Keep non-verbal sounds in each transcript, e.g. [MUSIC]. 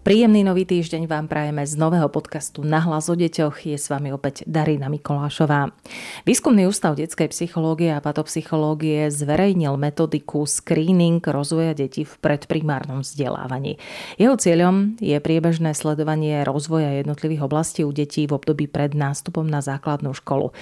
Príjemný nový týždeň vám prajeme z nového podcastu Nahlas o deťoch. Je s vami opäť Darina Mikolášová. Výskumný ústav detskej psychológie a patopsychológie zverejnil metodiku screening rozvoja detí v predprimárnom vzdelávaní. Jeho cieľom je priebežné sledovanie rozvoja jednotlivých oblastí u detí v období pred nástupom na základnú školu.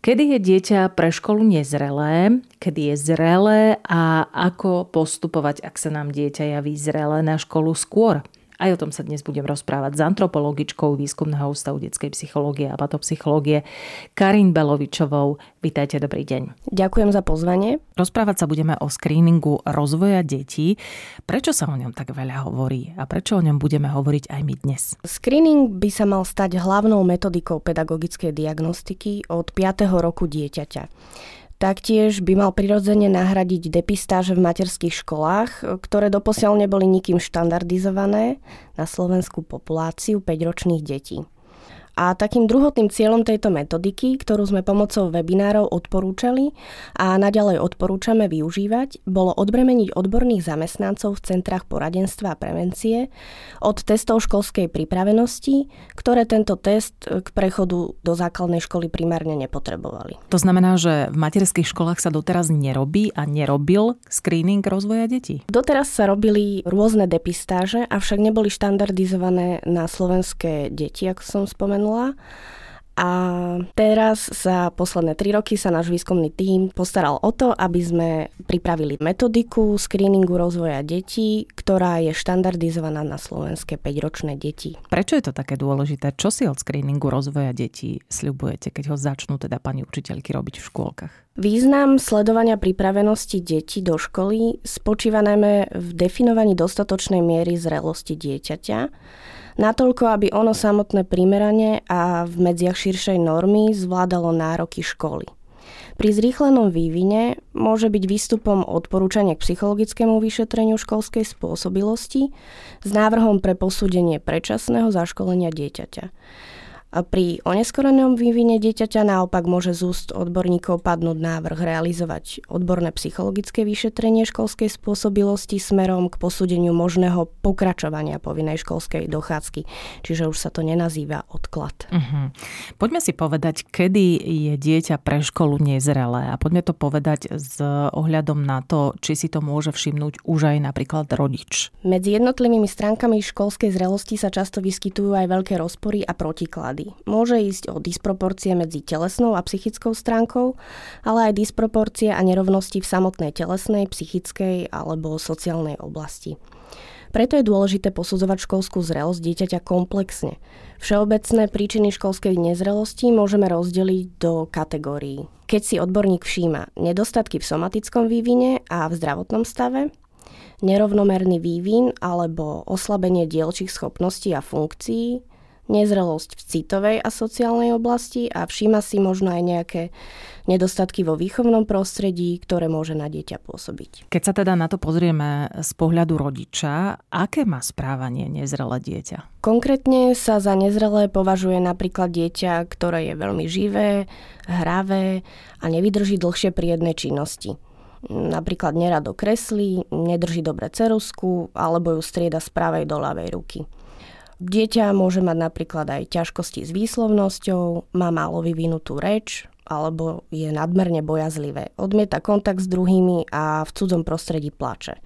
Kedy je dieťa pre školu nezrelé, kedy je zrelé a ako postupovať, ak sa nám dieťa javí zrelé na školu skôr? Aj o tom sa dnes budem rozprávať s antropologičkou Výskumného ústavu detskej psychológie a patopsychológie Karin Belovičovou. Vítajte, dobrý deň. Ďakujem za pozvanie. Rozprávať sa budeme o screeningu rozvoja detí. Prečo sa o ňom tak veľa hovorí a prečo o ňom budeme hovoriť aj my dnes? Screening by sa mal stať hlavnou metodikou pedagogickej diagnostiky od 5. roku dieťaťa. Taktiež by mal prirodzene nahradiť depistáže v materských školách, ktoré doposiaľ neboli nikým štandardizované na slovenskú populáciu 5-ročných detí. A takým druhotným cieľom tejto metodiky, ktorú sme pomocou webinárov odporúčali a naďalej odporúčame využívať, bolo odbremeniť odborných zamestnancov v centrách poradenstva a prevencie od testov školskej pripravenosti, ktoré tento test k prechodu do základnej školy primárne nepotrebovali. To znamená, že v materských školách sa doteraz nerobí a nerobil screening rozvoja detí? Doteraz sa robili rôzne depistáže, avšak neboli štandardizované na slovenské deti, ako som spomenula spomenula. A teraz za posledné tri roky sa náš výskumný tím postaral o to, aby sme pripravili metodiku screeningu rozvoja detí, ktorá je štandardizovaná na slovenské 5-ročné deti. Prečo je to také dôležité? Čo si od screeningu rozvoja detí sľubujete, keď ho začnú teda pani učiteľky robiť v škôlkach? Význam sledovania pripravenosti detí do školy spočíva najmä v definovaní dostatočnej miery zrelosti dieťaťa, natoľko, aby ono samotné primerane a v medziach širšej normy zvládalo nároky školy. Pri zrýchlenom vývine môže byť výstupom odporúčania k psychologickému vyšetreniu školskej spôsobilosti s návrhom pre posúdenie predčasného zaškolenia dieťaťa. Pri oneskorenom vývine dieťaťa naopak môže z úst odborníkov padnúť návrh realizovať odborné psychologické vyšetrenie školskej spôsobilosti smerom k posúdeniu možného pokračovania povinnej školskej dochádzky. Čiže už sa to nenazýva odklad. Uh-huh. Poďme si povedať, kedy je dieťa pre školu nezrelé a poďme to povedať s ohľadom na to, či si to môže všimnúť už aj napríklad rodič. Medzi jednotlivými stránkami školskej zrelosti sa často vyskytujú aj veľké rozpory a protiklady prípady. Môže ísť o disproporcie medzi telesnou a psychickou stránkou, ale aj disproporcie a nerovnosti v samotnej telesnej, psychickej alebo sociálnej oblasti. Preto je dôležité posudzovať školskú zrelosť dieťaťa komplexne. Všeobecné príčiny školskej nezrelosti môžeme rozdeliť do kategórií. Keď si odborník všíma nedostatky v somatickom vývine a v zdravotnom stave, nerovnomerný vývin alebo oslabenie dielčích schopností a funkcií, nezrelosť v citovej a sociálnej oblasti a všíma si možno aj nejaké nedostatky vo výchovnom prostredí, ktoré môže na dieťa pôsobiť. Keď sa teda na to pozrieme z pohľadu rodiča, aké má správanie nezrelé dieťa? Konkrétne sa za nezrelé považuje napríklad dieťa, ktoré je veľmi živé, hravé a nevydrží dlhšie pri jednej činnosti napríklad nerado kreslí, nedrží dobre cerusku alebo ju strieda z pravej do ľavej ruky. Dieťa môže mať napríklad aj ťažkosti s výslovnosťou, má málo vyvinutú reč, alebo je nadmerne bojazlivé. Odmieta kontakt s druhými a v cudzom prostredí plače.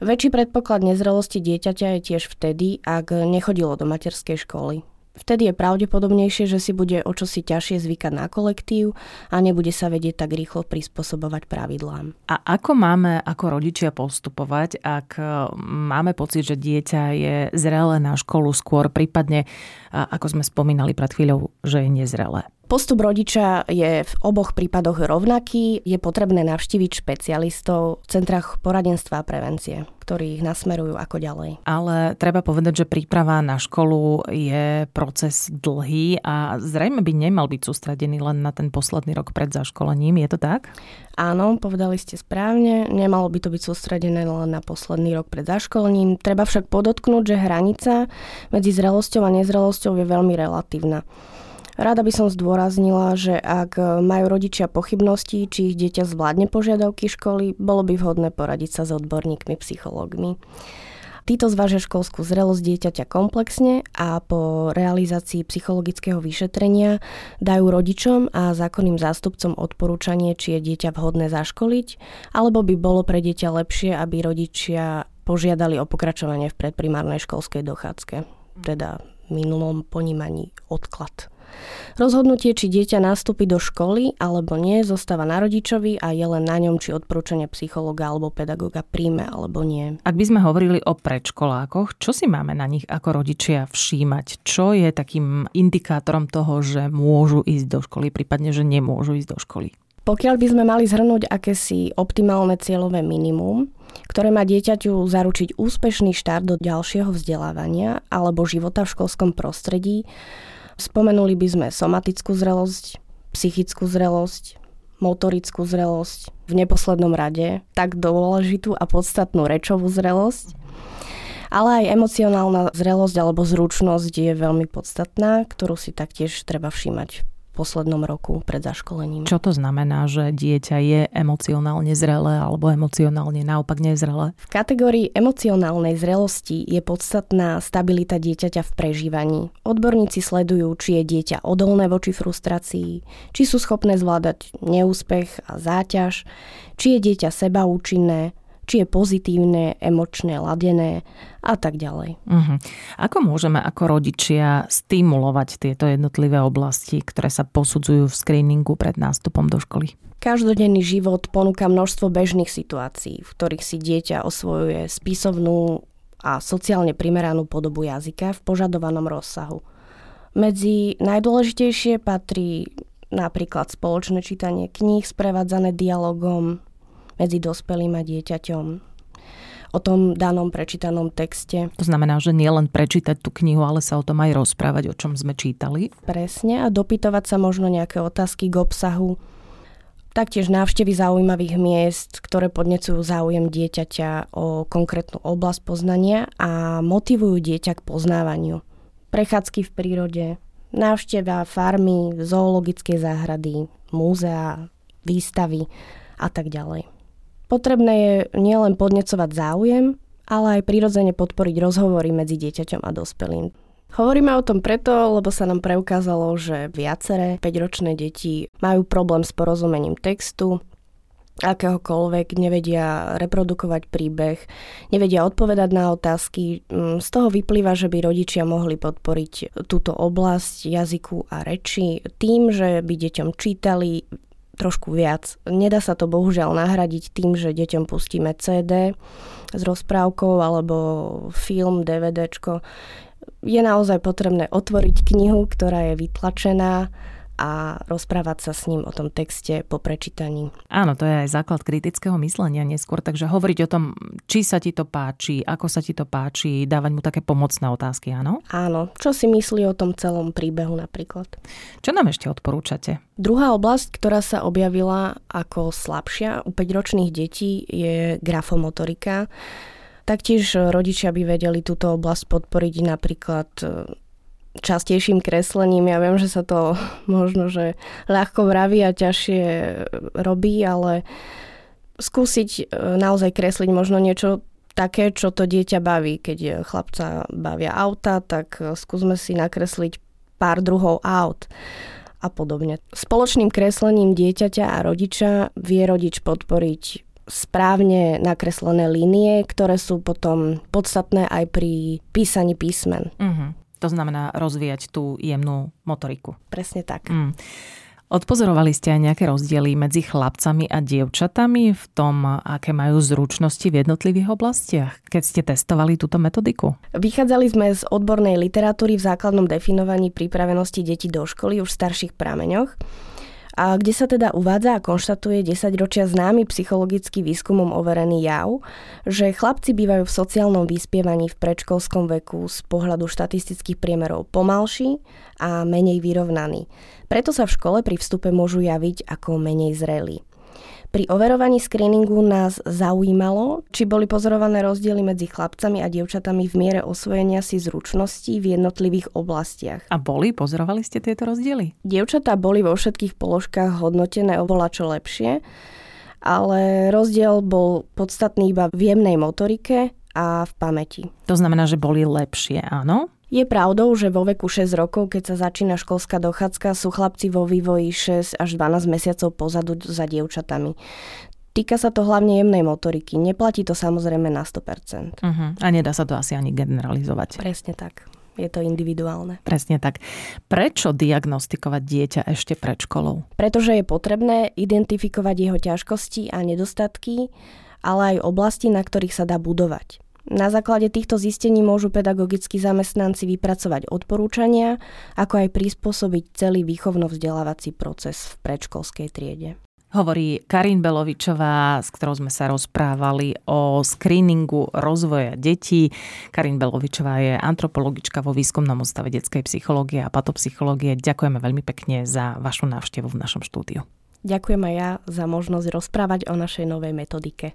Väčší predpoklad nezrelosti dieťaťa je tiež vtedy, ak nechodilo do materskej školy, Vtedy je pravdepodobnejšie, že si bude o čosi ťažšie zvykať na kolektív a nebude sa vedieť tak rýchlo prispôsobovať pravidlám. A ako máme ako rodičia postupovať, ak e, máme pocit, že dieťa je zrelé na školu skôr, prípadne, ako sme spomínali pred chvíľou, že je nezrelé? Postup rodiča je v oboch prípadoch rovnaký. Je potrebné navštíviť špecialistov v centrách poradenstva a prevencie, ktorí ich nasmerujú ako ďalej. Ale treba povedať, že príprava na školu je proces dlhý a zrejme by nemal byť sústredený len na ten posledný rok pred zaškolením. Je to tak? Áno, povedali ste správne. Nemalo by to byť sústredené len na posledný rok pred zaškolením. Treba však podotknúť, že hranica medzi zrelosťou a nezrelosťou je veľmi relatívna. Rada by som zdôraznila, že ak majú rodičia pochybnosti, či ich dieťa zvládne požiadavky školy, bolo by vhodné poradiť sa s odborníkmi, psychológmi. Títo zvážia školskú zrelosť dieťaťa komplexne a po realizácii psychologického vyšetrenia dajú rodičom a zákonným zástupcom odporúčanie, či je dieťa vhodné zaškoliť, alebo by bolo pre dieťa lepšie, aby rodičia požiadali o pokračovanie v predprimárnej školskej dochádzke, teda v minulom ponímaní odklad. Rozhodnutie, či dieťa nastúpi do školy alebo nie, zostáva na rodičovi a je len na ňom, či odporúčania psychologa alebo pedagóga príjme alebo nie. Ak by sme hovorili o predškolákoch, čo si máme na nich ako rodičia všímať? Čo je takým indikátorom toho, že môžu ísť do školy, prípadne, že nemôžu ísť do školy? Pokiaľ by sme mali zhrnúť akési optimálne cieľové minimum, ktoré má dieťaťu zaručiť úspešný štart do ďalšieho vzdelávania alebo života v školskom prostredí, Spomenuli by sme somatickú zrelosť, psychickú zrelosť, motorickú zrelosť, v neposlednom rade tak dôležitú a podstatnú rečovú zrelosť. Ale aj emocionálna zrelosť alebo zručnosť je veľmi podstatná, ktorú si taktiež treba všímať poslednom roku pred zaškolením. Čo to znamená, že dieťa je emocionálne zrelé alebo emocionálne naopak nezrelé? V kategórii emocionálnej zrelosti je podstatná stabilita dieťaťa v prežívaní. Odborníci sledujú, či je dieťa odolné voči frustrácii, či sú schopné zvládať neúspech a záťaž, či je dieťa sebaúčinné, či je pozitívne, emočné, ladené a tak ďalej. Uh-huh. Ako môžeme ako rodičia stimulovať tieto jednotlivé oblasti, ktoré sa posudzujú v screeningu pred nástupom do školy? Každodenný život ponúka množstvo bežných situácií, v ktorých si dieťa osvojuje spisovnú a sociálne primeranú podobu jazyka v požadovanom rozsahu. Medzi najdôležitejšie patrí napríklad spoločné čítanie kníh sprevádzané dialogom, medzi dospelým a dieťaťom o tom danom prečítanom texte. To znamená, že nie len prečítať tú knihu, ale sa o tom aj rozprávať, o čom sme čítali. Presne a dopytovať sa možno nejaké otázky k obsahu. Taktiež návštevy zaujímavých miest, ktoré podnecujú záujem dieťaťa o konkrétnu oblasť poznania a motivujú dieťa k poznávaniu. Prechádzky v prírode, návšteva farmy, zoologické záhrady, múzea, výstavy a tak ďalej. Potrebné je nielen podnecovať záujem, ale aj prirodzene podporiť rozhovory medzi dieťaťom a dospelým. Hovoríme o tom preto, lebo sa nám preukázalo, že viaceré 5-ročné deti majú problém s porozumením textu, akéhokoľvek, nevedia reprodukovať príbeh, nevedia odpovedať na otázky. Mm, z toho vyplýva, že by rodičia mohli podporiť túto oblasť jazyku a reči tým, že by deťom čítali, trošku viac. Nedá sa to bohužiaľ nahradiť tým, že deťom pustíme CD s rozprávkou alebo film, DVDčko. Je naozaj potrebné otvoriť knihu, ktorá je vytlačená a rozprávať sa s ním o tom texte po prečítaní. Áno, to je aj základ kritického myslenia neskôr, takže hovoriť o tom, či sa ti to páči, ako sa ti to páči, dávať mu také pomocné otázky, áno? Áno, čo si myslí o tom celom príbehu napríklad. Čo nám ešte odporúčate? Druhá oblasť, ktorá sa objavila ako slabšia u 5-ročných detí je grafomotorika. Taktiež rodičia by vedeli túto oblasť podporiť napríklad častejším kreslením. Ja viem, že sa to [LAUGHS] možno, že ľahko vraví a ťažšie robí, ale skúsiť e, naozaj kresliť možno niečo také, čo to dieťa baví. Keď chlapca bavia auta, tak e, skúsme si nakresliť pár druhov aut a podobne. Spoločným kreslením dieťaťa a rodiča vie rodič podporiť správne nakreslené línie, ktoré sú potom podstatné aj pri písaní písmen. Uh-huh. To znamená rozvíjať tú jemnú motoriku. Presne tak. Mm. Odpozorovali ste aj nejaké rozdiely medzi chlapcami a dievčatami v tom, aké majú zručnosti v jednotlivých oblastiach, keď ste testovali túto metodiku? Vychádzali sme z odbornej literatúry v základnom definovaní pripravenosti detí do školy už v starších prameňoch a kde sa teda uvádza a konštatuje 10 ročia známy psychologický výskumom overený jav, že chlapci bývajú v sociálnom vyspievaní v predškolskom veku z pohľadu štatistických priemerov pomalší a menej vyrovnaní. Preto sa v škole pri vstupe môžu javiť ako menej zrelí. Pri overovaní screeningu nás zaujímalo, či boli pozorované rozdiely medzi chlapcami a dievčatami v miere osvojenia si zručností v jednotlivých oblastiach. A boli? Pozorovali ste tieto rozdiely? Dievčatá boli vo všetkých položkách hodnotené oveľa čo lepšie, ale rozdiel bol podstatný iba v jemnej motorike a v pamäti. To znamená, že boli lepšie, áno? Je pravdou, že vo veku 6 rokov, keď sa začína školská dochádzka, sú chlapci vo vývoji 6 až 12 mesiacov pozadu za dievčatami. Týka sa to hlavne jemnej motoriky. Neplatí to samozrejme na 100%. Uh-huh. Mhm. A nedá sa to asi ani generalizovať. Presne tak. Je to individuálne. Presne tak. Prečo diagnostikovať dieťa ešte pred školou? Pretože je potrebné identifikovať jeho ťažkosti a nedostatky, ale aj oblasti, na ktorých sa dá budovať. Na základe týchto zistení môžu pedagogickí zamestnanci vypracovať odporúčania, ako aj prispôsobiť celý výchovno-vzdelávací proces v predškolskej triede. Hovorí Karin Belovičová, s ktorou sme sa rozprávali o screeningu rozvoja detí. Karin Belovičová je antropologička vo výskumnom ústave detskej psychológie a patopsychológie. Ďakujeme veľmi pekne za vašu návštevu v našom štúdiu. Ďakujem aj ja za možnosť rozprávať o našej novej metodike.